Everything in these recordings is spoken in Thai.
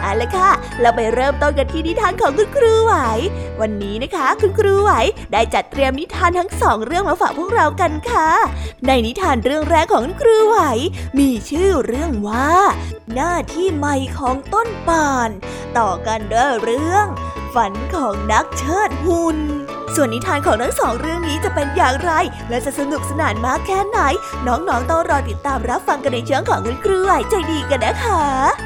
เอาละค่ะ เราไปเริ่มต้นกันที่นิทานของคุณครูไหว วันนี้นะคะ คุณครูไหวได้จัดเตรียมนิทานทั้งสองเรื่องมาฝากพวกเรากันค่ะ ในนิทานเรื่องแรกของคุณครูไหว มีชื่อเรื่องว่า หน้าที่ใหม่ของต้นป่าน ต่อกันด้วยเรื่อง ฝันของนักเชิดหุ่นส่วนนิทานของทั้งสองเรื่องนี้จะเป็นอย่างไร และจะสนุกสนานมากแค่ไหน น้องๆต้องรอติดตามรับฟังกันในช่วงของคุณครูไหวใจดีกันนะคะ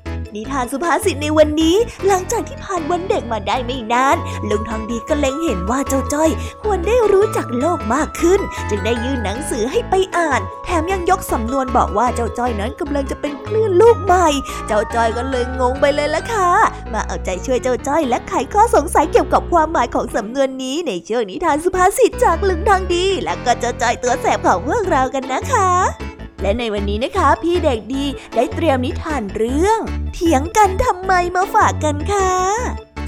นิทานสุภาษิตในวันนี้ หลังจากที่ผ่านวันเด็กมาได้ไม่นาน ลุงทองดีก็เล็งเห็นว่าเจ้าจ้อย ควรได้รู้จักโลกมากขึ้น จึงได้ยื่นหนังสือให้ไปอ่าน แถมยังยกสำนวนบอกว่าเจ้าจ้อยนั้นกำลังจะเป็นคลื่นลูกใหม่ เจ้าจ้อยก็เลยงงไปเลยละค่ะ มาเอาใจช่วยเจ้าจ้อยและไขข้อสงสัยเกี่ยวกับความหมายของสำนวนนี้ในเช่วงนิทานสุภาษิตจากลุงทองดี และก็เจ้าจ้อยตัวแสบของพวกเรากันนะคะ และในวันนี้นะคะ พี่เด็กดีได้เตรียมนิทานเรื่อง เถียงกันทำไมมาฝากกันค่ะ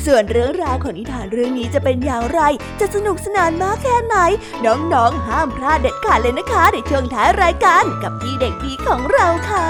ส่วนเรื่องราวของนิทานเรื่องนี้จะเป็นอย่างไร จะสนุกสนานมากแค่ไหน น้องๆ ห้ามพลาดเด็ดขาดเลยนะคะ ในช่วงท้ายรายการกับพี่เด็กดีของเราค่ะ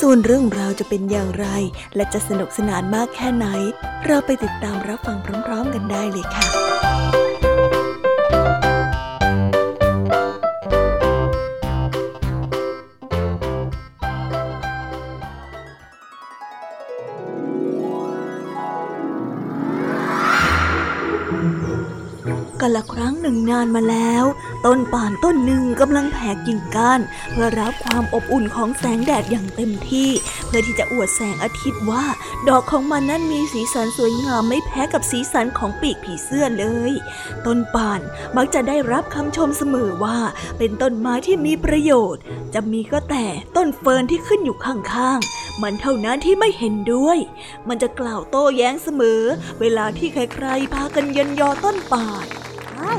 ส่วนเรื่องราวจะเป็นอย่างไร และจะสนุกสนานมากแค่ไหน เราไปติดตามรับฟังพร้อมๆกันได้เลยค่ะกันละครั้งหนึ่งนานมาแล้ว ต้นป่านต้นหนึ่งกำลังแผ่กิ่งก้าน เพื่อรับความอบอุ่นของแสงแดดอย่างเต็มที่ เพื่อที่จะอวดแสงอาทิตย์ว่า ดอกของมันนั้นมีสีสันสวยงามไม่แพ้กับสีสันของปีกผีเสื้อเลย ต้นป่านมักจะได้รับคำชมเสมอว่า เป็นต้นไม้ที่มีประโยชน์ จะมีก็แต่ต้นเฟิร์นที่ขึ้นอยู่ข้างๆ มันเท่านั้นที่ไม่เห็นด้วย มันจะกล่าวโต้แย้งเสมอ เวลาที่ใครๆพากันเยันยอต้นป่าน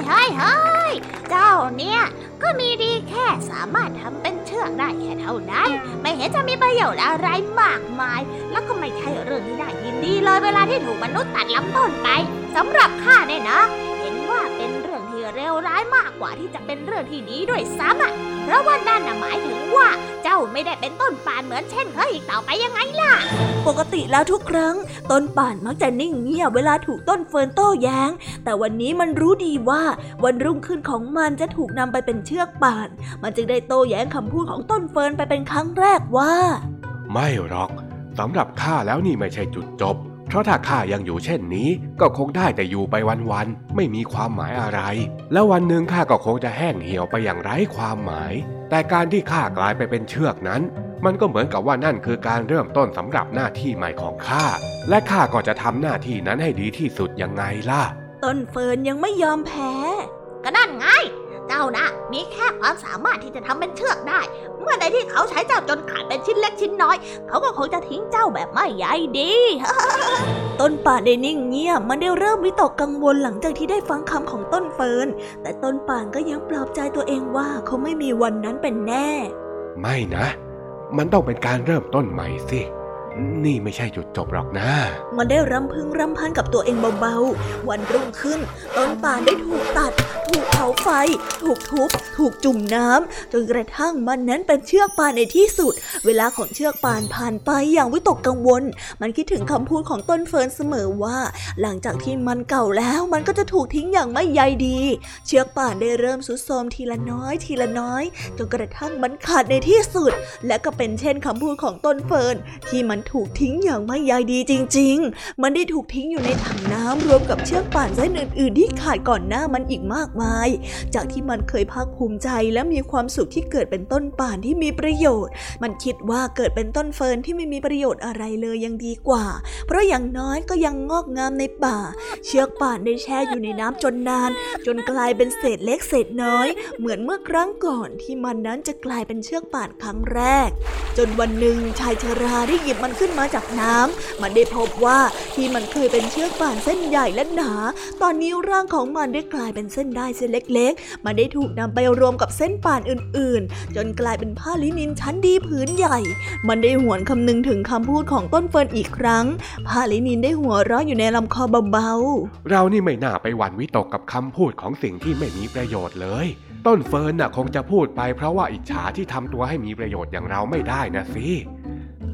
เฮ้ยเฮ้ยเจ้าเนี่ยก็มีดีแค่สามารถทำเป็นเชือกได้แค่เท่านั้น ไม่เห็นจะมีประโยชน์อะไรมากมาย แล้วก็ไม่ใช่เรื่องที่น่ายินดีเลยเวลาที่ถูกมนุษย์ตัดลำต้นไปสำหรับข้าเนี่ยนะ ที่เลวร้ายมากกว่าที่จะเป็นเรื่องที่ดีด้วยซ้ำอะ เพราะว่านั่นน่ะหมายถึงว่าเจ้าไม่ได้เป็นต้นป่านเหมือนเช่นเคยอีกต่อไปยังไงล่ะ ปกติแล้วทุกครั้ง ต้นป่านมักจะนิ่งเงียบเวลาถูกต้นเฟิร์นโต้แย้ง แต่วันนี้มันรู้ดีว่าวันรุ่งขึ้นของมันจะถูกนำไปเป็นเชือกป่าน มันจึงได้โต้แย้งคำพูดของต้นเฟิร์นไปเป็นครั้งแรกว่า ไม่หรอกสำหรับข้าแล้วนี่ไม่ใช่จุดจบ เพราะถ้าข้ายังอยู่เช่นนี้ ก็คงได้แต่อยู่ไปวันๆไม่มีความหมายอะไร แล้ววันหนึ่งข้าก็คงจะแห้งเหี่ยวไปอย่างไร้ความหมาย แต่การที่ข้ากลายไปเป็นเชือกนั้น มันก็เหมือนกับว่านั่นคือการเริ่มต้นสำหรับหน้าที่ใหม่ของข้าและข้าก็จะทำหน้าที่นั้นให้ดีที่สุดยังไงล่ะ ต้นเฟิร์นยังไม่ยอมแพ้ ก็นั่นไง เจ้านะ มีแค่ความสามารถที่จะทำเป็นเชือกได้ เมื่อใดที่เขาใช้เจ้าจนขาดเป็นชิ้นเล็กชิ้นน้อย เขาก็คงจะทิ้งเจ้าแบบไม่ใยดี ต้นป่าได้นิ่งเงียบ มันได้เริ่มวิตกกังวลหลังจากที่ได้ฟังคำของต้นเฟิร์น แต่ต้นป่านก็ยังปลอบใจตัวเองว่าเขาไม่มีวันนั้นเป็นแน่ ไม่นะ มันต้องเป็นการเริ่มต้นใหม่สิ นี่ไม่ใช่จุดจบหรอกนะ มันได้รำพึงรำพันกับตัวเองเบาๆ วันรุ่งขึ้น ต้นป่านได้ถูกตัด ถูกเผาไฟ ถูกทุบ ถูกจุ่มน้ำจนกระทั่งมันนั้นเป็นเชือกป่านในที่สุด เวลาของเชือกป่านผ่านไปอย่างวิตกกังวล มันคิดถึงคำพูดของต้นเฟิร์นเสมอว่า หลังจากที่มันเก่าแล้วมันก็จะถูกทิ้งอย่างไม่ใยดี เชือกป่านได้เริ่มทรุดโทรมทีละน้อย ทีละน้อยจนกระทั่งมันขาดในที่สุด และก็เป็นเช่นคำพูดของต้นเฟิร์นที่มันถูกทิ้งอย่างไม่ใยดีจริง ๆ มันได้ถูกทิ้งอยู่ในถังน้ำรวมกับเชือกป่านเส้นอื่นๆที่ขาดก่อนหน้ามันอีกมากมาย จากที่มันเคยภาคภูมิใจและมีความสุขที่เกิดเป็นต้นป่านที่มีประโยชน์ มันคิดว่าเกิดเป็นต้นเฟิร์นที่ไม่มีประโยชน์อะไรเลยยังดีกว่า เพราะอย่างน้อยก็ยังงอกงามในป่า เชือกป่านได้แช่อยู่ในน้ำจนนาน จนกลายเป็นเศษเล็กเศษน้อย เหมือนเมื่อครั้งก่อนที่มันนั้นจะกลายเป็นเชือกป่านครั้งแรก จนวันหนึ่งชายชราได้หยิบมันขึ้นมาจากน้ำมันได้พบว่าที่มันเคยเป็นเชือกป่านเส้นใหญ่และหนา ตอนนี้ร่างของมันได้กลายเป็นเส้นได้เส้นเล็ก ๆ มันได้ถูกนำไปรวมกับเส้นป่านอื่น ๆ จนกลายเป็นผ้าลินินชั้นดีผืนใหญ่ มันได้หวนคำนึงถึงคำพูดของต้นเฟิร์นอีกครั้ง ผ้าลินินได้หัวเราะอยู่ในลำคอเบาๆ เรานี่ไม่น่าไปหวั่นวิตกกับคำพูดของสิ่งที่ไม่มีประโยชน์เลย ต้นเฟิร์นน่ะคงจะพูดไปเพราะว่าอิจฉาที่ทำตัวให้มีประโยชน์อย่างเราไม่ได้นะสิ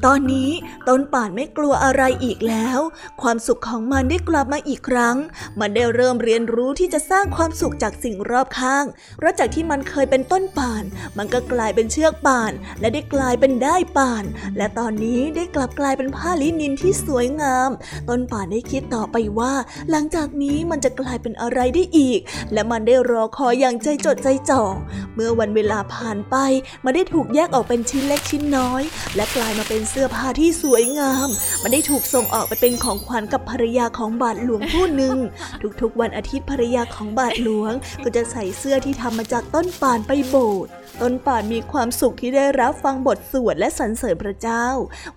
ตอนนี้ต้นป่านไม่กลัวอะไรอีกแล้ว ความสุขของมันได้กลับมาอีกครั้ง มันได้เริ่มเรียนรู้ที่จะสร้างความสุขจากสิ่งรอบข้างเพราะจากที่มันเคยเป็นต้นป่าน มันก็กลายเป็นเชือกป่าน และได้กลายเป็นได้ป่าน และตอนนี้ได้กลับกลายเป็นผ้าลินินที่สวยงาม ต้นป่านได้คิดต่อไปว่า หลังจากนี้มันจะกลายเป็นอะไรได้อีก และมันได้รอคอยอย่างใจจดใจจ่อเมื่อวันเวลาผ่านไป มันได้ถูกแยกออกเป็นชิ้นเล็กชิ้นน้อย และกลายมาเป็นเสื้อผ้าที่สวยงาม มันได้ถูกส่งออกไปเป็นของขวัญกับภรรยาของบาทหลวงผู้หนึ่ง ทุกๆวันอาทิตย์ภรรยาของบาทหลวง ก็จะใส่เสื้อที่ทำมาจากต้นป่านไปโบสถ์ต้นป่านมีความสุขที่ได้รับฟังบทสวดและสรรเสริญพระเจ้า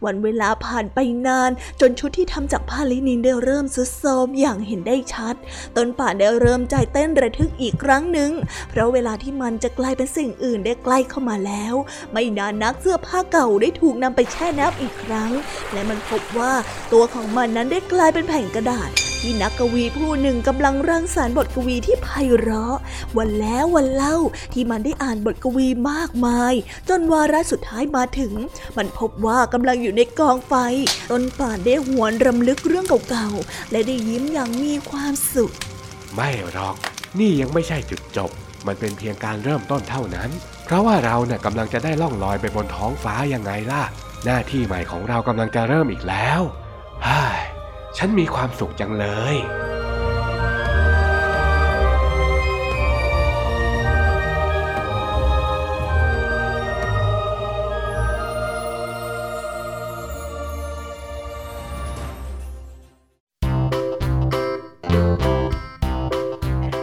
วันเวลาผ่านไปนาน จนชุดที่ทำจากผ้าลินินได้เริ่มสุดโทมอย่างเห็นได้ชัด ต้นป่านได้เริ่มใจเต้นระทึกอีกครั้งหนึ่งเพราะเวลาที่มันจะกลายเป็นสิ่งอื่นได้ใกล้เข้ามาแล้ว ไม่นานนักเสื้อผ้าเก่าได้ถูกนำไปแช่น้ำอีกครั้ง และมันพบว่าตัวของมันนั้นได้กลายเป็นแผ่นกระดาษ ที่นักกวีผู้หนึ่งกำลังรังสรรค์บทกวีที่ไพเราะ วันแล้ววันเล่าที่มันได้อ่านบทกวีมากมาย จนวาระสุดท้ายมาถึง มันพบว่ากำลังอยู่ในกองไฟ ต้นป่านได้หวนรำลึกเรื่องเก่าๆ และได้ยิ้มอย่างมีความสุข ไม่หรอก นี่ยังไม่ใช่จุดจบมันเป็นเพียงการเริ่มต้นเท่านั้น เพราะว่าเราเนี่ยกำลังจะได้ล่องลอยไปบนท้องฟ้ายังไงล่ะ หน้าที่ใหม่ของเรากำลังจะเริ่มอีกแล้วฮ่ฉันมีความสุขจังเลย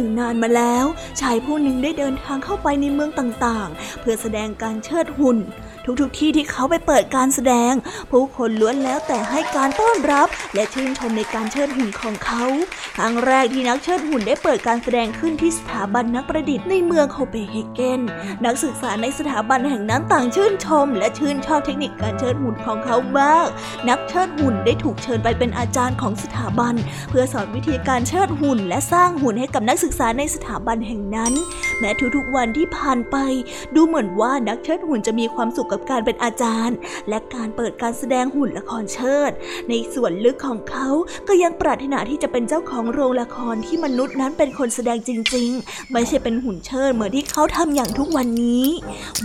นึ่งนานมาแล้ว ชายผู้หนึ่งได้เดินทางเข้าไปในเมืองต่างๆ เพื่อแสดงการเชิดหุ่น ทุกๆทที่ที่เขาไปเปิดการแสดง ผู้คนล้วนแล้วแต่ให้การต้อนรับ และชื่นชมในการเชิดหุ่นของเขา ครั้งแรกที่นักเชิดหุ่นได้เปิดการแสดงขึ้นที่สถาบันนักประดิษฐ์ในเมืองโคเปนเฮเกน นักศึกษาในสถาบันแห่งนั้นต่างชื่นชม และชื่นชอบเทคนิคการเชิดหุ่นของเขามาก นักเชิดหุ่นได้ถูกเชิญไปเป็นอาจารย์ของสถาบัน เพื่อสอนวิธีการเชิดหุ่น และสร้างหุ่นให้กับนักศึกษาในสถาบันแห่งนั้น แม้ทุกๆวันที่ผ่านไป ดูเหมือนว่านักเชิดหุ่นจะมีความสุขกับการเป็นอาจารย์ และการเปิดการแสดงหุ่นละครเชิด ในส่วนลึกของเขาก็ยังปรารถนาที่จะเป็นเจ้าของโรงละครที่มนุษย์นั้นเป็นคนแสดงจริง ๆ ไม่ใช่เป็นหุ่นเชิดเหมือนที่เขาทำอย่างทุกวันนี้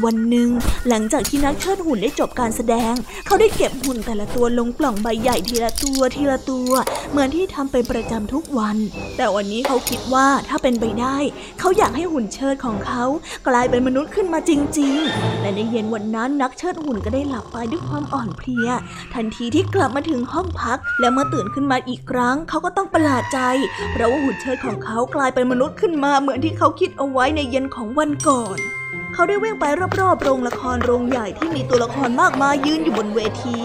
วันหนึ่งหลังจากที่นักเชิดหุ่นได้จบการแสดง เขาได้เก็บหุ่นแต่ละตัวลงกล่องใบใหญ่ทีละตัวทีละตัว เหมือนที่ทำเป็นประจำทุกวัน แต่วันนี้เขาคิดว่าถ้าเป็นไปได้ เขาอยากให้หุ่นเชิดของเขา กลายเป็นมนุษย์ขึ้นมาจริง ๆ และในเย็นวันนั้นนักเชิดหุ่นก็ได้หลับไปด้วยความอ่อนเพลีย ทันทีที่กลับมาถึงห้องพัก แล้วเมื่อตื่นขึ้นมาอีกครั้ง เขาก็ต้องประหลาดใจ เพราะว่าหุ่นเชิดของเขากลายเป็นมนุษย์ขึ้นมาเหมือนที่เขาคิดเอาไว้ในเย็นของวันก่อนเขาได้วิ่งไปรอบๆโรงละครโรงใหญ่ที่มีตัวละครมากมายยืนอยู่บนเวที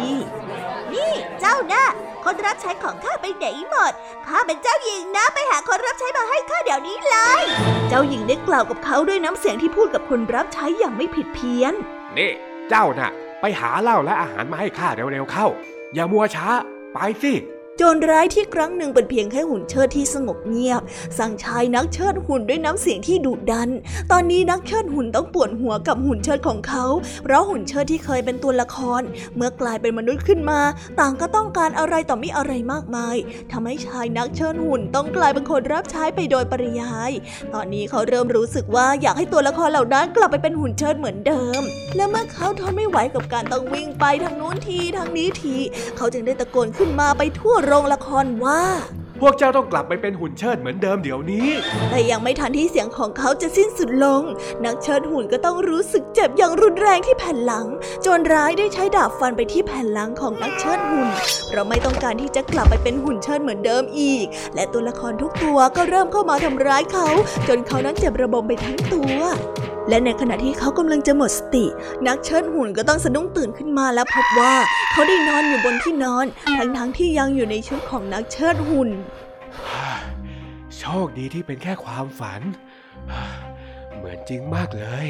นี่เจ้านะคนรับใช้ของข้าไปไหนหมด ข้าเป็นเจ้าหญิงนะ ไปหาคนรับใช้มาให้ข้าเดี๋ยวนี้เลย เจ้าหญิงได้กล่าวกับเขาด้วยน้ำเสียงที่พูดกับคนรับใช้อย่างไม่ผิดเพี้ยน นี่ เจ้าน่ะ ไปหาเหล้าและอาหารมาให้ข้าเร็วๆเข้า อย่ามัวช้า ไปสิ จรร้ายที่ครั้งหนึ่งเป็นเพียงแค่หุ่นเชิดที่สงบเงียบ สั่งชายนักเชิดหุ่นด้วยน้ำเสียงที่ดุดัน ตอนนี้นักเชิดหุ่นต้องปวดหัวกับหุ่นเชิดของเขา เพราะหุ่นเชิดที่เคยเป็นตัวละคร เมื่อกลายเป็นมนุษย์ขึ้นมา ต่างก็ต้องการอะไรต่อมิอะไรมากมายทำให้ชายนักเชิดหุ่นต้องกลายเป็นคนรับใช้ไปโดยปริยาย ตอนนี้เขาเริ่มรู้สึกว่าอยากให้ตัวละครเหล่านั้นกลับไปเป็นหุ่นเชิดเหมือนเดิม และเมื่อเขาทนไม่ไหวกับการต้องวิ่งไปทางนู้นทีทางนี้ที เขาจึงได้ตะโกนขึ้นมาไปทั่วโรงละครว่าาพวกเจ้าต้องกลับไปเป็นหุ่นเชิดเหมือนเดิมเดี๋ยวนี้ แต่ยังไม่ทันที่เสียงของเขาจะสิ้นสุดลง นักเชิดหุ่นก็ต้องรู้สึกเจ็บอย่างรุนแรงที่แผ่นหลัง จนร้ายได้ใช้ดาบฟันไปที่แผ่นหลังของนักเชิดหุ่นเราไม่ต้องการที่จะกลับไปเป็นหุ่นเชิดเหมือนเดิมอีก และตัวละครทุกตัวก็เริ่มเข้ามาทำร้ายเขา จนเขานั้นเจ็บระบมไปทั้งตัว และในขณะที่เขากำลังจะหมดสติ นักเชิดหุ่นก็ต้องสะดุ้งตื่นขึ้นมาแล้วพบว่าเขาได้นอนอยู่บนที่นอน ทั้งๆทที่ยังอยู่ในชุดของนักเชิดหุ่น โชคดีที่เป็นแค่ความฝัน เหมือนจริงมากเลย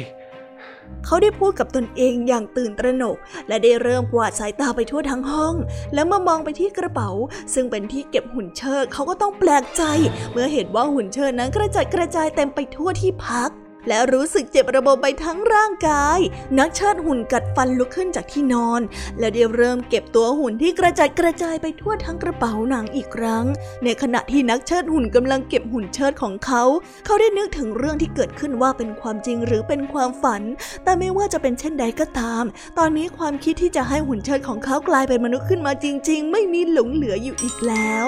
เขาได้พูดกับตนเองอย่างตื่นตระหนก และได้เริ่มกวาดสายตาไปทั่วทั้งห้อง แล้วเมื่อมองไปที่กระเป๋า ซึ่งเป็นที่เก็บหุ่นเชิดเขาก็ต้องแปลกใจ เมื่อเห็นว่าหุ่นเชิดนั้นกระจัดกระจายเต็มไปทั่วที่พัก และรู้สึกเจ็บระบบไปทั้งร่างกาย นักเชิดหุ่นกัดฟันลุกขึ้นจากที่นอน และได้เริ่มเก็บตัวหุ่นที่กระจัดกระจายไปทั่วทั้งกระเป๋าหนังอีกครั้ง ในขณะที่นักเชิดหุ่นกำลังเก็บหุ่นเชิดของเขา เขาได้นึกถึงเรื่องที่เกิดขึ้นว่าเป็นความจริงหรือเป็นความฝัน แต่ไม่ว่าจะเป็นเช่นใดก็ตาม ตอนนี้ความคิดที่จะให้หุ่นเชิดของเขากลายเป็นมนุษย์ขึ้นมาจริง ๆ ไม่มีหลงเหลืออยู่อีกแล้ว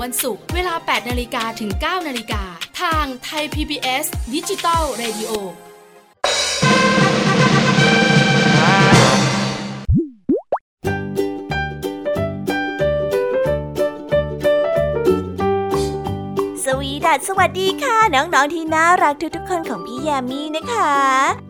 วันศุกร์เวลา 8 นาฬิกาถึง 9 นาฬิกา ทางไทย PBS ดิจิตอล Radio สวีดัสสวัสดีค่ะ น้อง ๆ ที่น่ารักทุก ๆ คนของพี่แยามีนะคะ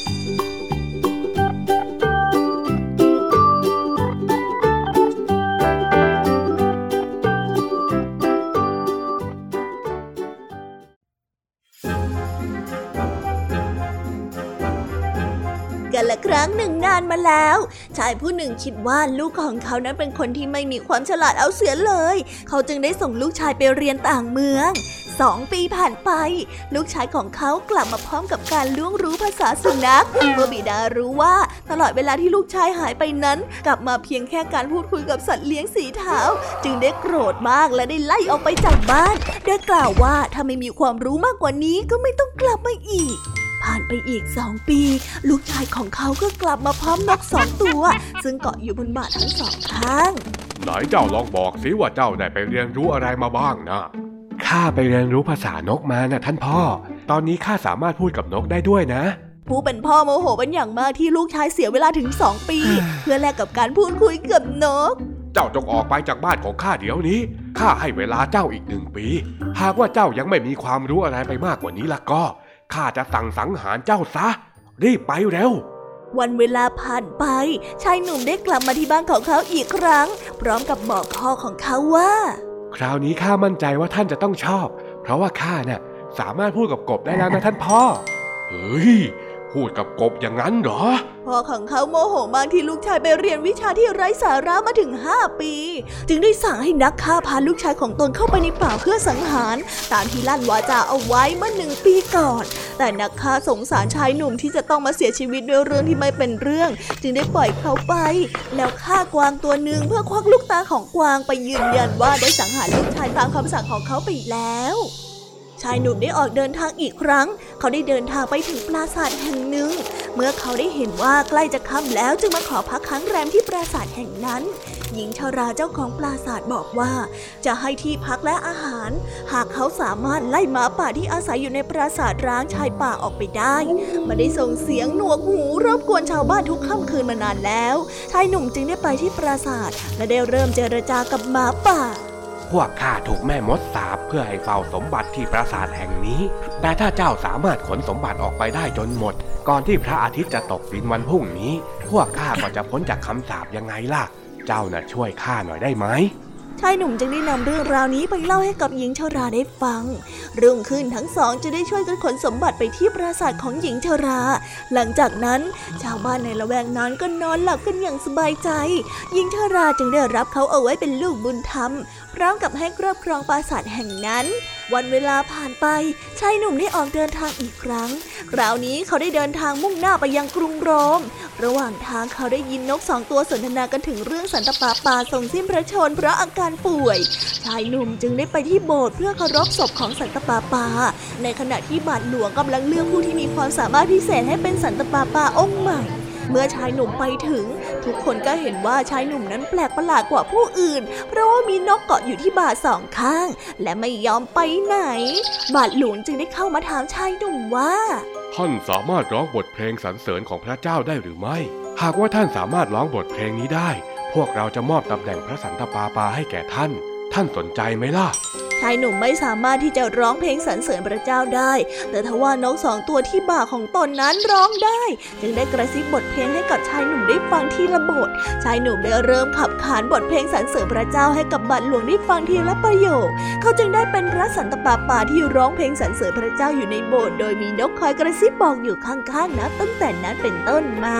กันละครั้งหนึ่งนานมาแล้ว ชายผู้หนึ่งคิดว่าลูกของเขานั้นเป็นคนที่ไม่มีความฉลาดเอาเสียเลย เขาจึงได้ส่งลูกชายไปเรียนต่างเมืองสองปีผ่านไป ลูกชายของเขากลับมาพร้อมกับการล่วงรู้ภาษาสุนัขเมื่อบิดารู้ว่าตลอดเวลาที่ลูกชายหายไปนั้น กลับมาเพียงแค่การพูดคุยกับสัตว์เลี้ยงสีเทาจึงได้โกรธมากและได้ไล่ออกไปจากบ้านโดยกล่าวว่าถ้าไม่มีความรู้มากกว่านี้ก็ไม่ต้องกลับมาอีก ผ่านไปอีกสองปี ลูกชายของเขาก็กลับมาพร้อมนกสองตัว ซึ่งเกาะอยู่บนบ่าทั้งสองข้าง ไหนเจ้าลองบอกสิว่าเจ้าได้ไปเรียนรู้อะไรมาบ้างนะข้าไปเรียนรู้ภาษานกมานะท่านพ่อ ตอนนี้ข้าสามารถพูดกับนกได้ด้วยนะ ผู้เป็นพ่อโมโหเป็นอย่างมากที่ลูกชายเสียเวลาถึงสองปี เพื่อแลกกับการพูดคุยกับนก เจ้าจงออกไปจากบ้านของข้าเดี๋ยวนี้ ข้าให้เวลาเจ้าอีกหนึ่งปี หากว่าเจ้ายังไม่มีความรู้อะไรไปมากกว่านี้ละก็ ข้าจะสั่งสังหารเจ้าซะ รีบไปเร็ว วันเวลาผ่านไป ชายหนุ่มได้กลับมาที่บ้านของเขาอีกครั้ง พร้อมกับบอกพ่อของเขาว่า คราวนี้ข้ามั่นใจว่าท่านจะต้องชอบ เพราะว่าข้าน่ะสามารถพูดกับกบได้แล้วนะท่านพ่อ เฮ้ย พูดกับกบอย่างนั้นเหรอ พ่อของเขาโมโหมากที่ลูกชายไปเรียนวิชาที่ไร้สาระมาถึง 5 ปี จึงได้สั่งให้นักฆ่าพาลูกชายของตนเข้าไปในป่าเพื่อสังหาร ตามที่ลั่นวาจาเอาไว้เมื่อหนึ่งปีก่อน แต่นักฆ่าสงสารชายหนุ่มที่จะต้องมาเสียชีวิตด้วยเรื่องที่ไม่เป็นเรื่อง จึงได้ปล่อยเขาไป แล้วฆ่ากวางตัวหนึ่งเพื่อควักลูกตาของกวางไปยืนยันว่าได้สังหารลูกชายตามคำสั่งของเขาไปแล้ว ชายหนุ่มได้ออกเดินทางอีกครั้ง เขาได้เดินทางไปถึงปราสาทแห่งหนึ่ง เมื่อเขาได้เห็นว่าใกล้จะค่ำแล้วจึงมาขอพักค้างแรมที่ปราสาทแห่งนั้น หญิงชาราเจ้าของปราสาทบอกว่า จะให้ที่พักและอาหาร หากเขาสามารถไล่หมาป่าที่อาศัยอยู่ในปราสาทร้างชายป่าออกไปได้ มันได้ส่งเสียงหนวกหูรบกวนชาวบ้านทุกค่ำคืนมานานแล้ว ชายหนุ่มจึงได้ไปที่ปราสาทและได้เริ่มเจรจากับหมาป่า พวกข้าถูกแม่มดสาบเพื่อให้เฝ้าสมบัติที่ปราสาทแห่งนี้ แต่ถ้าเจ้าสามารถขนสมบัติออกไปได้จนหมด ก่อนที่พระอาทิตย์จะตกดินวันพรุ่งนี้ พวกข้าก็จะพ้นจากคำสาปยังไงล่ะ เจ้าน่ะช่วยข้าหน่อยได้ไหมชายหนุ่มจึงได้นำเรื่องราวนี้ไปเล่าให้กับหญิงชราได้ฟัง รุ่งขึ้นทั้งสองจะได้ช่วยกันขนสมบัติไปที่ปราสาทของหญิงชรา หลังจากนั้นชาวบ้านในละแวกนั้นก็นอนหลับกันอย่างสบายใจ หญิงชราจึงได้รับเขาเอาไว้เป็นลูกบุญธรรม พร้อมกับให้ครอบครองปราสาทแห่งนั้น วันเวลาผ่านไปชายหนุ่มได้ออกเดินทางอีกครั้ง คราวนี้เขาได้เดินทางมุ่งหน้าไปยังกรุงโรม ระหว่างทางเขาได้ยินนกสองตัวสนทนากันถึงเรื่องสันตปาปาทรงสิ้นพระชนเพราะอาการป่วย ชายหนุ่มจึงได้ไปที่โบสถ์เพื่อเคารพศพของสันตปาปา ในขณะที่บาทหลวงกำลังเลือกผู้ที่มีความสามารถพิเศษให้เป็นสันตปาปาองค์ใหม่ เมื่อชายหนุ่มไปถึง ทุกคนก็เห็นว่าชายหนุ่มนั้นแปลกประหลาดกว่าผู้อื่น เพราะว่ามีนกเกาะอยู่ที่บ่าสองข้าง และไม่ยอมไปไหน บาทหลวงจึงได้เข้ามาถามชายหนุ่มว่าท่านสามารถร้องบทเพลงสรรเสริญของพระเจ้าได้หรือไม่ หากว่าท่านสามารถร้องบทเพลงนี้ได้ พวกเราจะมอบตำแหน่งพระสันตะปาปาให้แก่ท่าน ท่านสนใจไหมล่ะชายหนุ่มไม่สามารถที่จะร้องเพลงสรรเสริญพระเจ้าได้ แต่ทว่านกสองตัวที่บ่าของตนนั้นร้องได้ จึงได้กระซิบบทเพลงให้กับชายหนุ่มได้ฟังทีละบท ชายหนุ่มได้เริ่มขับขานบทเพลงสรรเสริญพระเจ้าให้กับบัตรหลวงได้ฟังทีละประโยค เขาจึงได้เป็นพระสันตปาปาที่ร้องเพลงสรรเสริญพระเจ้าอยู่ในโบสถ์โดยมีนกคอยกระซิบบอกอยู่ข้างๆนะตั้งแต่นั้นเป็นต้นมา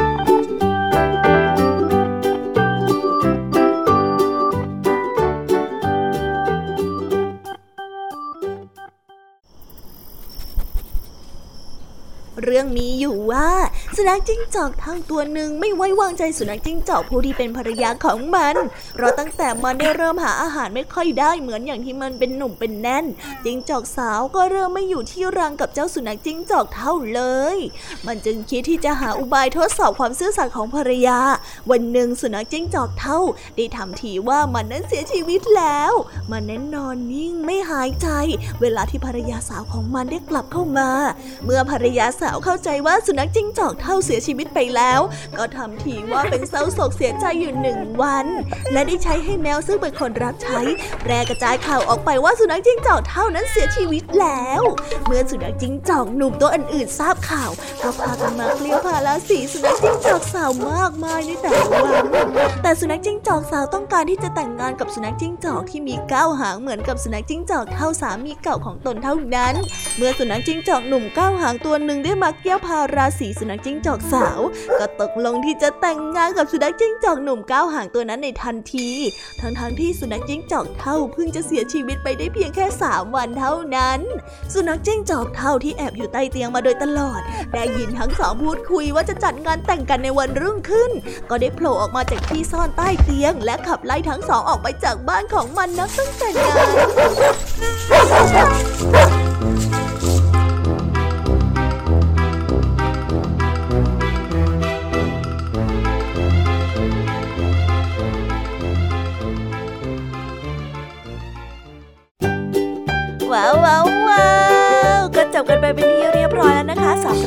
เรื่องมีอยู่ว่า สุนัขจิ้งจอกทั้งตัวหนึ่งไม่ไว้วางใจสุนัขจิ้งจอกผู้ที่เป็นภรรยาของมัน เพราะตั้งแต่มันได้เริ่มหาอาหารไม่ค่อยได้เหมือนอย่างที่มันเป็นหนุ่มเป็นแน่น จิ้งจอกสาวก็เริ่มไม่อยู่ที่รังกับเจ้าสุนัขจิ้งจอกเท่าเลย มันจึงคิดที่จะหาอุบายทดสอบความซื่อสัตย์ของภรรยา วันหนึ่งสุนัขจิ้งจอกเท่า ได้ทำทีว่ามันนั้นเสียชีวิตแล้ว มันนั้นนอนนิ่งไม่หายใจ เวลาที่ภรรยาสาวของมันได้กลับเข้ามา เมื่อภรรยาสาวเข้าใจว่าสุนัขจิ้งจอกเท่าเสียชีวิตไปแล้ว ก็ทำทีว่าเป็นเศร้าโศกเสียใจอยู่หนึ่งวัน และได้ใช้ให้แมวซึ่งเป็นคนรับใช้แพร่กระจายข่าวออกไปว่าสุนัขจิ้งจอกเท่านั้นเสียชีวิตแล้ว เมื่อสุนัขจิ้งจอกหนุ่มตัวอื่นๆทราบข่าวก็พากันมาเคลียร์พาราสีสุนัขจิ้งจอกสาวมากมายในแต่ละวันแต่สุนัขจิ้งจอกสาวต้องการที่จะแต่งงานกับสุนัขจิ้งจอกที่มีก้าวหางเหมือนกับสุนัขจิ้งจอกเท่าสามีเก่าของตนเท่านั้น เมื่อสุนัขจิ้งจอกหนุ่มก้าหางตัวหนึ่งได้มาเกี่ยวพาราสีสุนัขจิ้งจอกสาว ก็ตกลงที่จะแต่งงานกับสุนัขจิ้งจอกหนุ่มก้าวหางตัวนั้นในทันที ทั้งๆทที่สุนัขจิ้งจอกเท่าเพิ่งจะเสียชีวิตไปได้เพียงแค่สามวันเท่านั้น สุนัขจิ้งจอกเท่าที่แอบอยู่ใต้เตียงมาโดยตลอด ได้ยินทั้งสองพูดคุยว่าจะจัดงานแต่งกันในวันรุ่งขึ้น ก็ได้โผล่ออกมาจากที่ซ่อนใต้เตียง และขับไล่ทั้งสองออกไปจากบ้านของมันนักตั้งแต่งงาน ว้าว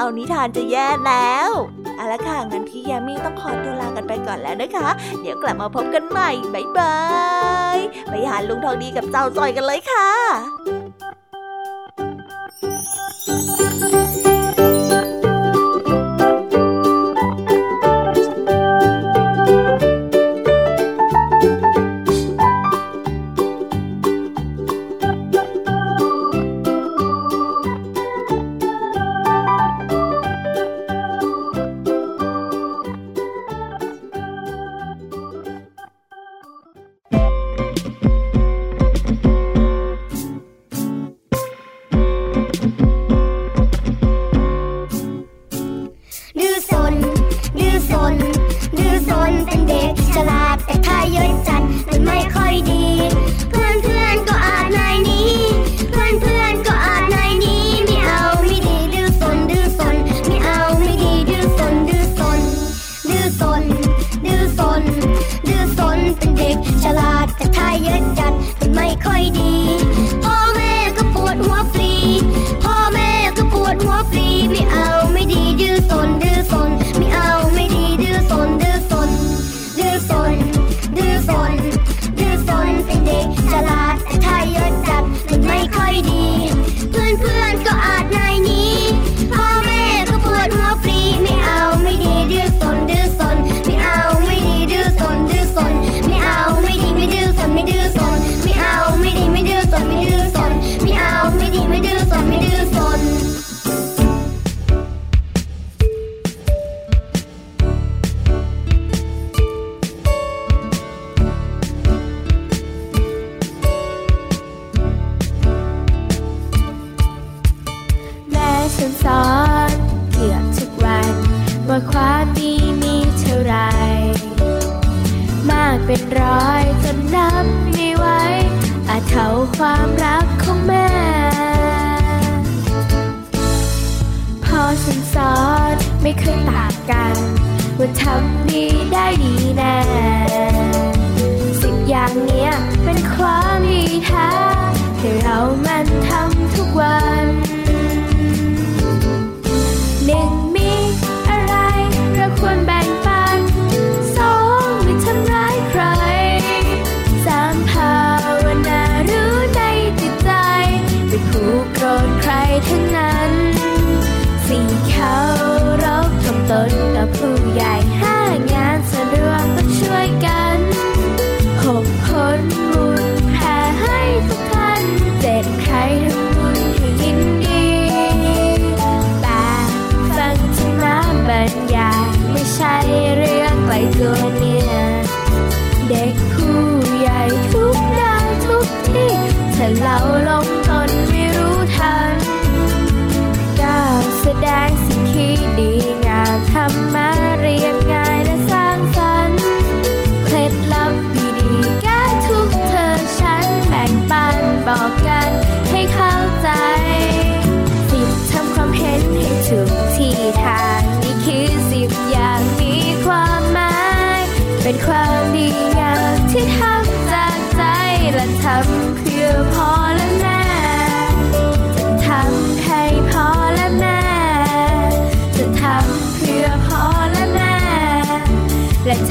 านิทานจะแย่แล้วเอาละค่ะงั้นพี่ยามีต้องขอตัวลากันไปก่อนแล้วนะคะ เดี๋ยวกลับมาพบกันใหม่บ๊ายบายไปหาลุงทองดีกับเจ้าจอยกันเลยค่ะดื้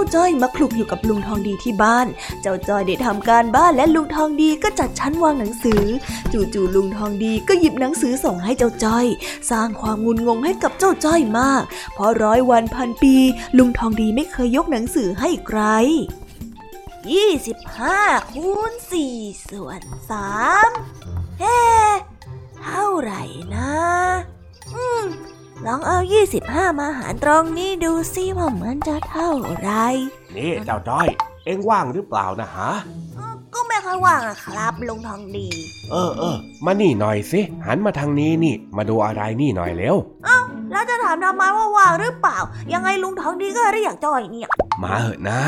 าจ้อยมาคลุกอยู่กับลุงทองดีที่บ้าน เจ้าจ้อยได้ทำการบ้านและลุงทองดีก็จัดชั้นวางหนังสือ จู่ๆลุงทองดีก็หยิบหนังสือส่งให้เจ้าจ้อย สร้างความงุนงงให้กับเจ้าจ้อยมาก เพราะร้อยวันพันปี ลุงทองดีไม่เคยยกหนังสือให้ใคร25คูณ4ส่วน3เฮ้เท่าไหร่นะ อืม ลองเอา 25 มาหารตรงนี้ดูสิว่ามันจะเท่าไหรนี่เจ้าจ้อย เอ็งว่างหรือเปล่านะฮะ ก็ไม่ค่อยว่างอะครับลุงทองดี เออเออมานี่หน่อยสิหันมาทางนี้นี่ มาดูอะไรนี่หน่อยเร็วแล้วจะถามทำไมว่าว่างหรือเปล่า ยังไงลุงทองดีก็เรียกจ้อยเนี่ย มาเหอะนะ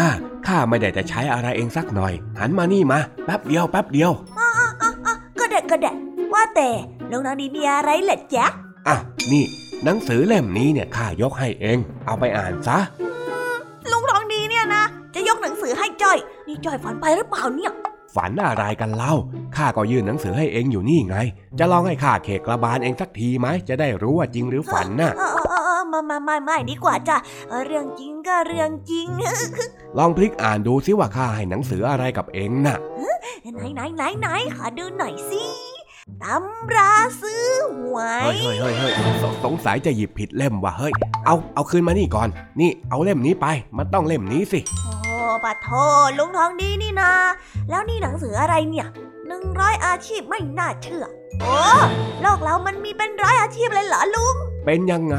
ข้าไม่ได้จะใช้อะไรเองสักหน่อย หันมานี่มาแป๊บเดียวแป๊บเดียวก็เด็กก็เด็กว่าแต่ลุงทองดีมีอะไรเหรอจ๊ะอะนี่ หนังสือเล่มนี้เนี่ยข้ายกให้เอง เอาไปอ่านซะ ลุงทองดีเนี่ยนะ จะยกหนังสือให้จ้อย นี่จ้อยฝันไปหรือเปล่าเนี่ย ฝันอะไรกันเล่า ข้าก็ยื่นหนังสือให้เองอยู่นี่ไง จะลองให้ข้าเขกกระบาลเองสักทีไหม จะได้รู้ว่าจริงหรือฝันน่ะเออเออเออเออมามามาไม่ดีกว่าจ้ะเออเรื่องจริงก็เรื่องจริง ลองพลิกอ่านดูซิว่าข้าให้หนังสืออะไรกับเองน่ะ ไหนไหนไหนไหนขอดูหน่อยสิ ตำราซื้อหวย เฮ้ยเฮ้ยเฮ้ยเฮ้ยสสงสัยจะหยิบผิดเล่มว่ะเฮ้ย เอาเอาคืนมานี่ก่อน นี่เอาเล่มนี้ไป มันต้องเล่มนี้สิ โอ้ปะโทลุงทองดีนี่นา แล้วนี่หนังสืออะไรเนี่ยหนึ่งร้อยอาชีพไม่น่าเชื่อ โอ้โลกเรามันมีเป็นร้อยอาชีพเลยเหรอลุง เป็นยังไง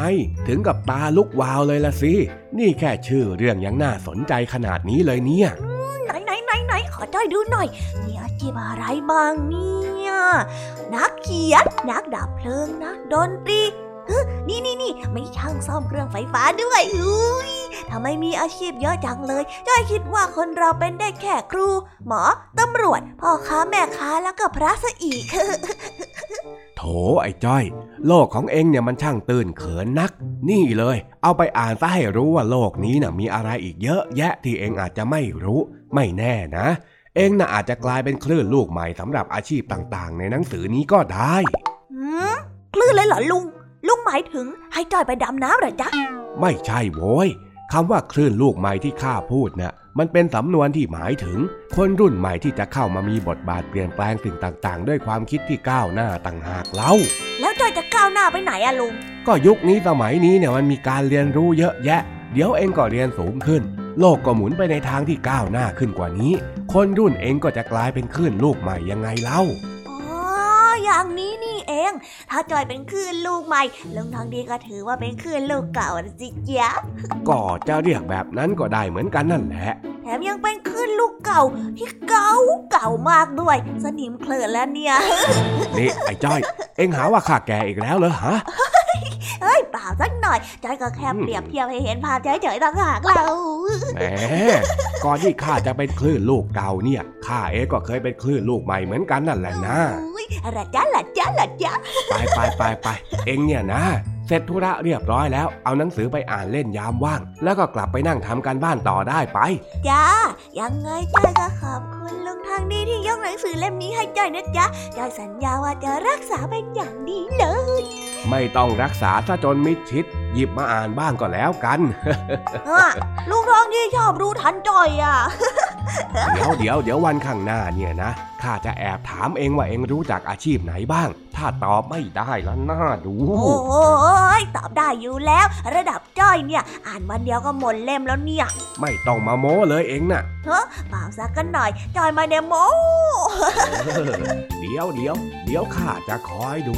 ถึงกับตาลุกวาวเลยละสิ นี่แค่ชื่อเรื่องยังน่าสนใจขนาดนี้เลยเนี่ยไหน ไหนไหนไหนขอจ้อยดูหน่อย มีอาชีพอะไรบ้างเนี่ย นักเขียน นักดับเพลิง นักดนตรีเฮ้นี่นี่นี่ไม่ช่างซ่อมเครื่องไฟฟ้าด้วยอุ้ยทำไมมีอาชีพเยอะจังเลยจ้อยคิดว่าคนเราเป็นได้แค่ครู หมอ ตำรวจ พ่อค้าแม่ค้าแล้วก็พระซะอีกโถไอ้จ้อย โลกของเองเนี่ยมันช่างตื่นเขินนัก นี่เลย เอาไปอ่านซะให้รู้ว่าโลกนี้น่ะมีอะไรอีกเยอะแยะที่เองอาจจะไม่รู้ ไม่แน่นะ เองน่ะอาจจะกลายเป็นคลื่นลูกใหม่สำหรับอาชีพต่างๆ ในหนังสือนี้ก็ได้หืมคลื่นเลยเหรอลุง ลุงหมายถึงให้จอยไปดำน้ำเหรอจ๊ะ ไม่ใช่โว้ยคำว่าคลื่นลูกใหม่ที่ข้าพูดน่ะมันเป็นสำนวนที่หมายถึง คนรุ่นใหม่ที่จะเข้ามามีบทบาทเปลี่ยนแปลงสิ่งต่างๆ ด้วยความคิดที่ก้าวหน้าต่างหากเล่า แล้วจอยจะก้าวหน้าไปไหนอะลุง ก็ยุคนี้สมัยนี้เนี่ยมันมีการเรียนรู้เยอะแยะ เดี๋ยวเองก็เรียนสูงขึ้น โลกก็หมุนไปในทางที่ก้าวหน้าขึ้นกว่านี้ คนรุ่นเองก็จะกลายเป็นคลื่นลูกใหม่ยังไงเล่าอ๋อางนี้นี่เอง ถ้าจอยเป็นคลื่นลูกใหม่ลุงทองดีก็ถือว่าเป็นคลื่นลูกเก่านะจิจ๊ะก็จะเรียกแบบนั้นก็ได้เหมือนกันนั่นแหละแถมยังเป็นคลื่นลูกเก่าที่เก่าเก่ามากด้วย สนิมเคลินแล้วเนี่ย นี่ไอ้จ้อย เอ็งหาว่าข้าแกอีกแล้วเหรอฮะ เฮ้ยเปล่าสักหน่อยจอยก็แค่เปรียบเทียบให้เห็นภาพเฉยๆต่างหากเราแหมก่อนที่ข้าจะเป็นคลื่นลูกเก่าเนี่ยข้าเองก็เคยเป็นคลื่นลูกใหม่เหมือนกันนั่นแหละนะอุ๊ยอะไรจ๊ะล่ะจ๊ะล่ะจ๊ะไปไปไปไปเอ็งเนี่ยนะเสร็จธุระเรียบร้อยแล้ว เอาหนังสือไปอ่านเล่นยามว่าง แล้วก็กลับไปนั่งทำการบ้านต่อได้ไป จ้า ยังไงจ้อยก็ขอบคุณลุงทางดีที่ยกหนังสือเล่มนี้ให้จ้อยนะจ๊ะจ้อยสัญญาว่าจะรักษาเป็นอย่างดีเลย ไม่ต้องรักษาซะจนมิดชิด หยิบมาอ่านบ้างก็แล้วกันอะลุงทองดีชอบรู้ทันจ้อยอะ เดี๋ยวเดี๋ยวเดี๋ยววันข้างหน้าเนี่ยนะข้าจะแอบถามเองว่าเองรู้จักอาชีพไหนบ้าง ถ้าตอบไม่ได้แล้วน่าดู โอ้ยตอบได้อยู่แล้ว ระดับจ้อยเนี่ย อ่านวันเดียวก็หมดเล่มแล้วเนี่ย ไม่ต้องมาโม้เลยเองน่ะเฮ้เปล่าสักกันหน่อยจอยมาเดโมเออเดี๋ยวเดี๋ยวเดี๋ยวข้าจะคอยดู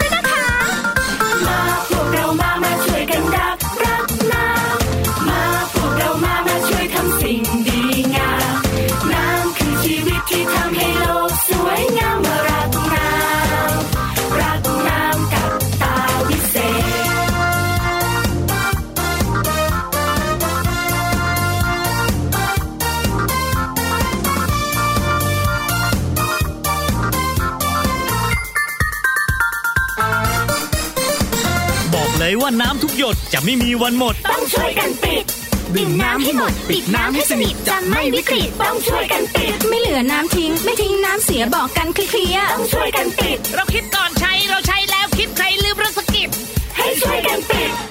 ทุกหยดจะไม่มีวันหมด ต้องช่วยกันปิด ดื่มน้ำให้หมด ปิดน้ำให้สนิทจะไม่วิกฤตต้องช่วยกันปิด ไม่เหลือน้ำทิ้ง ไม่ทิ้งน้ำเสียบอกกันเคลียร์ต้องช่วยกันปิด เราคิดก่อนใช้เราใช้แล้วคิดใครลืมเรื่องสกิปให้ช่วยกันปิดปิดปิด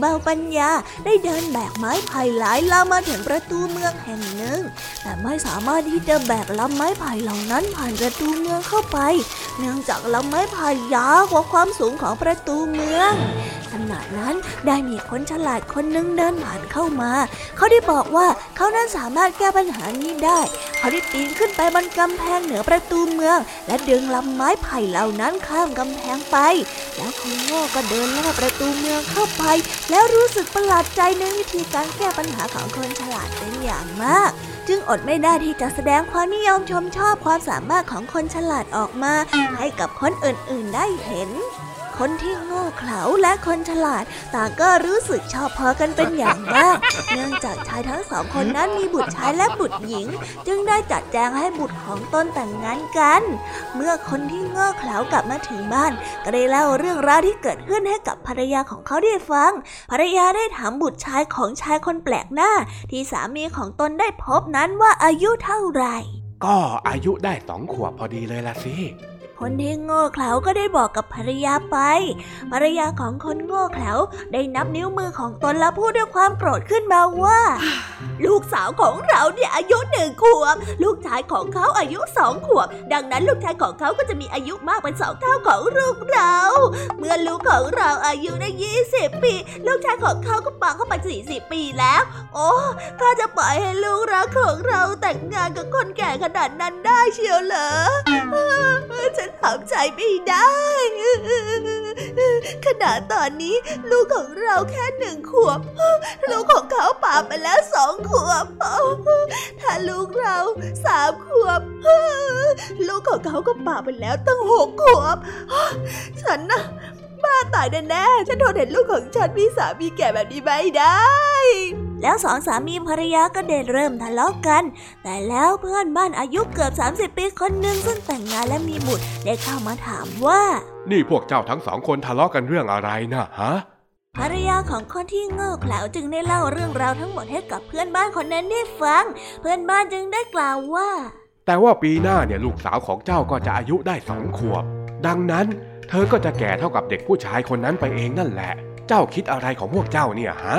เบาปัญญาได้เดินแบกไม้ไผ่หลายลำมาถึงประตูเมืองแห่งหนึ่ง แต่ไม่สามารถที่จะแบกลำไม้ไผ่เหล่านั้นผ่านประตูเมืองเข้าไป เนื่องจากลำไม้ไผ่ยาวกว่าความสูงของประตูเมือง ขณะนั้นได้มีคนฉลาดคนหนึ่งเดินผ่านเข้ามา เขาได้บอกว่าเขานั้นสามารถแก้ปัญหานี้ได้ เขาได้ปีนขึ้นไปบนกำแพงเหนือประตูเมือง และดึงลำไม้ไผ่เหล่านั้นข้ามกำแพงไป แล้วคนโง่ก็เดินลอดประตูเมืองเข้าไป แล้วรู้สึกประหลาดใจในวิธีการแก้ปัญหาของคนฉลาดเป็นอย่างมาก จึงอดไม่ได้ที่จะแสดงความนิยมชมชอบความสามารถของคนฉลาดออกมา ให้กับคนอื่นๆได้เห็น คนที่โง่เขลาและคนฉลาด ต่างก็รู้สึกชอบพอกันเป็นอย่างมาก เนื่องจากชายทั้งสองคนนั้นมีบุตรชายและบุตรหญิง จึงได้จัดแจงให้บุตรของตนแต่งงานกัน เมื่อคนที่โง่เขลากลับมาถึงบ้าน ก็ได้เล่าเรื่องราวที่เกิดขึ้นให้กับภรรยาของเขาได้ฟัง ภรรยาได้ถามบุตรชายของชายคนแปลกหน้า ที่สามีของตนได้พบนั้นว่าอายุเท่าไหร่ ก็อายุได้สองขวบพอดีเลยล่ะสิ คนที่โง่เขลาก็ได้บอกกับภรรยาไป ภรรยาของคนโง่เขลาได้นับนิ้วมือของตนแล้วพูดด้วยความโกรธขึ้นมาว่า ลูกสาวของเราเนี่ยอายุหนึ่งขวบลูกชายของเขาอายุสองขวบ ดังนั้นลูกชายของเขาก็จะมีอายุมากเป็นสองเท่าของลูกเรา เมื่อลูกของเราอายุได้ยี่สิบปี ลูกชายของเขาก็ปังเข้าไปสี่สิบปีแล้ว โอ้ข้าจะปล่อยให้ลูกรักของเราแต่งงานกับคนแก่ขนาดนั้นได้เชียวเหรอฉันทำใจไม่ได้ขนาดตอนนี้ลูกของเราแค่หนึ่งขวบ ลูกของเขาป่าไปแล้วสองขวบ ถ้าลูกเราสามขวบ ลูกของเขาก็ป่าไปแล้วตั้งหกขวบ ฉันนะบ้าตายแน่ๆ ฉันทนเห็นลูกของฉันมีสามีแก่แบบนี้ไม่ได้ แล้วสองสามีภรรยาก็เดินเริ่มทะเลาะกกัน แต่แล้วเพื่อนบ้านอายุเกือบ 30 ปีคนหนึ่งซึ่งแต่งงานและมีบุตรได้เข้ามาถามว่า นี่พวกเจ้าทั้งสองคนทะเลาะกันเรื่องอะไรนะฮะภรรยาของคนที่โง่เขลาจึงได้เล่าเรื่องราวทั้งหมดให้กับเพื่อนบ้านคนนั้นได้ฟัง เพื่อนบ้านจึงได้กล่าวว่า แต่ว่าปีหน้าเนี่ยลูกสาวของเจ้าก็จะอายุได้สองขวบ ดังนั้น เธอก็จะแก่เท่ากับเด็กผู้ชายคนนั้นไปเองนั่นแหละ เจ้าคิดอะไรของพวกเจ้าเนี่ยฮะ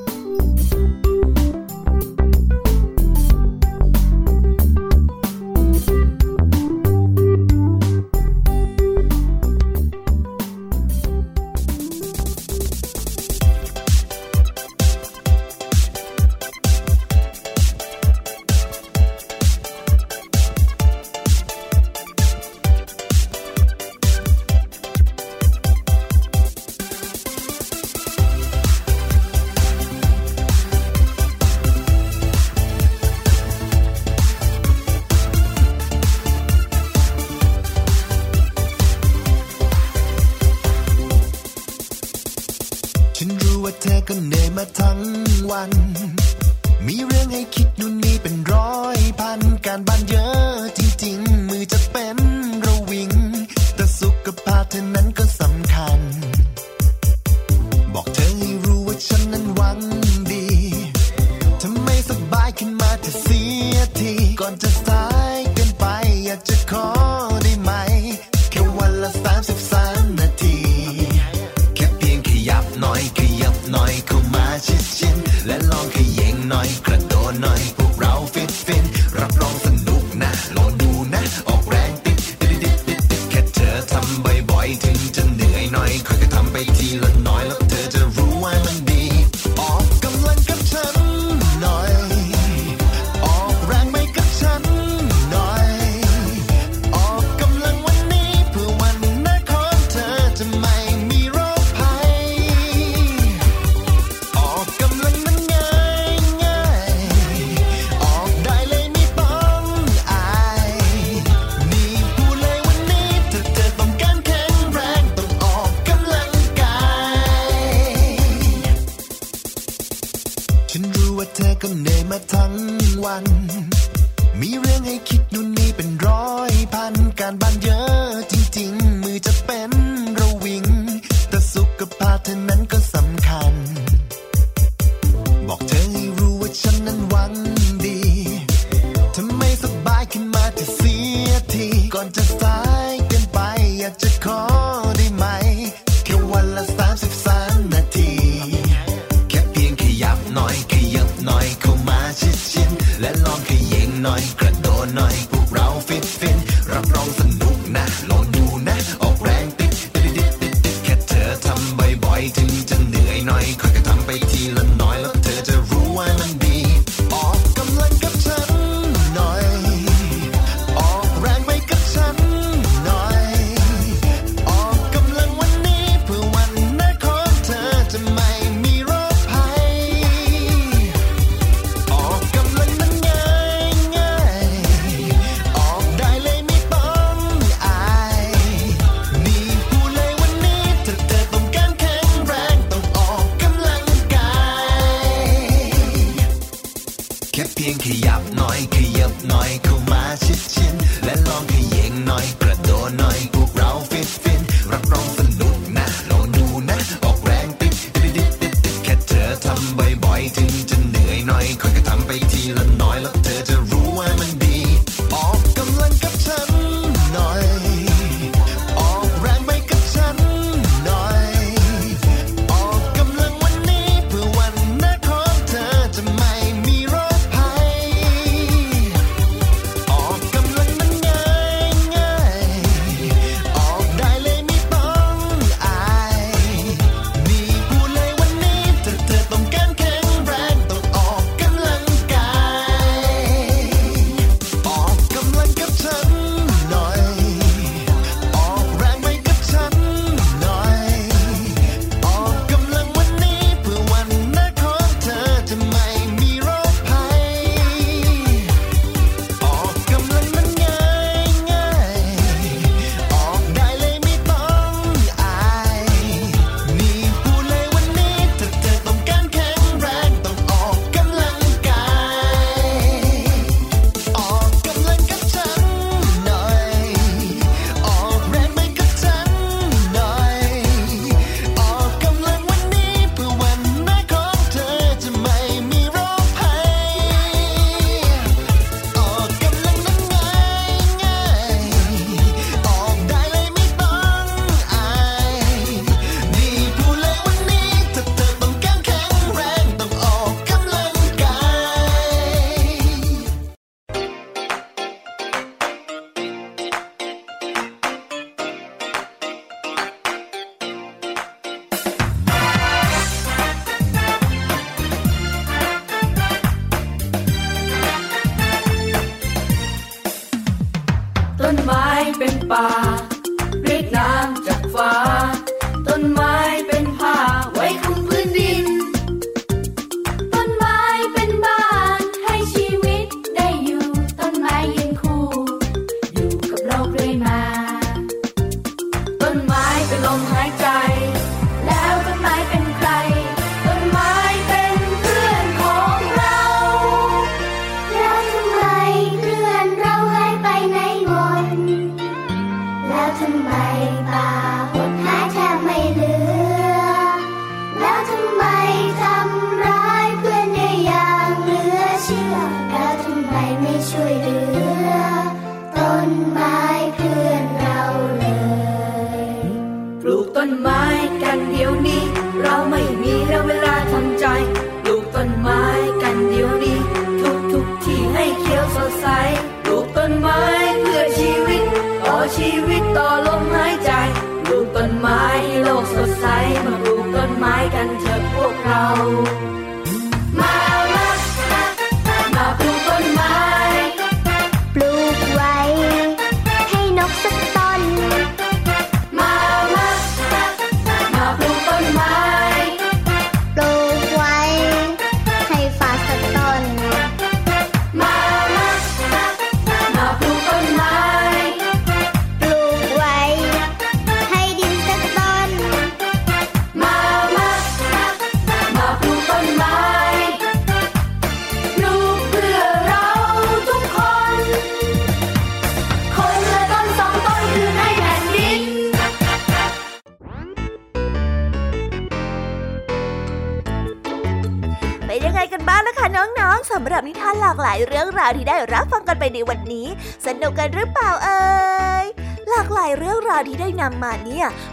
การบ้านเยอะจริง ๆ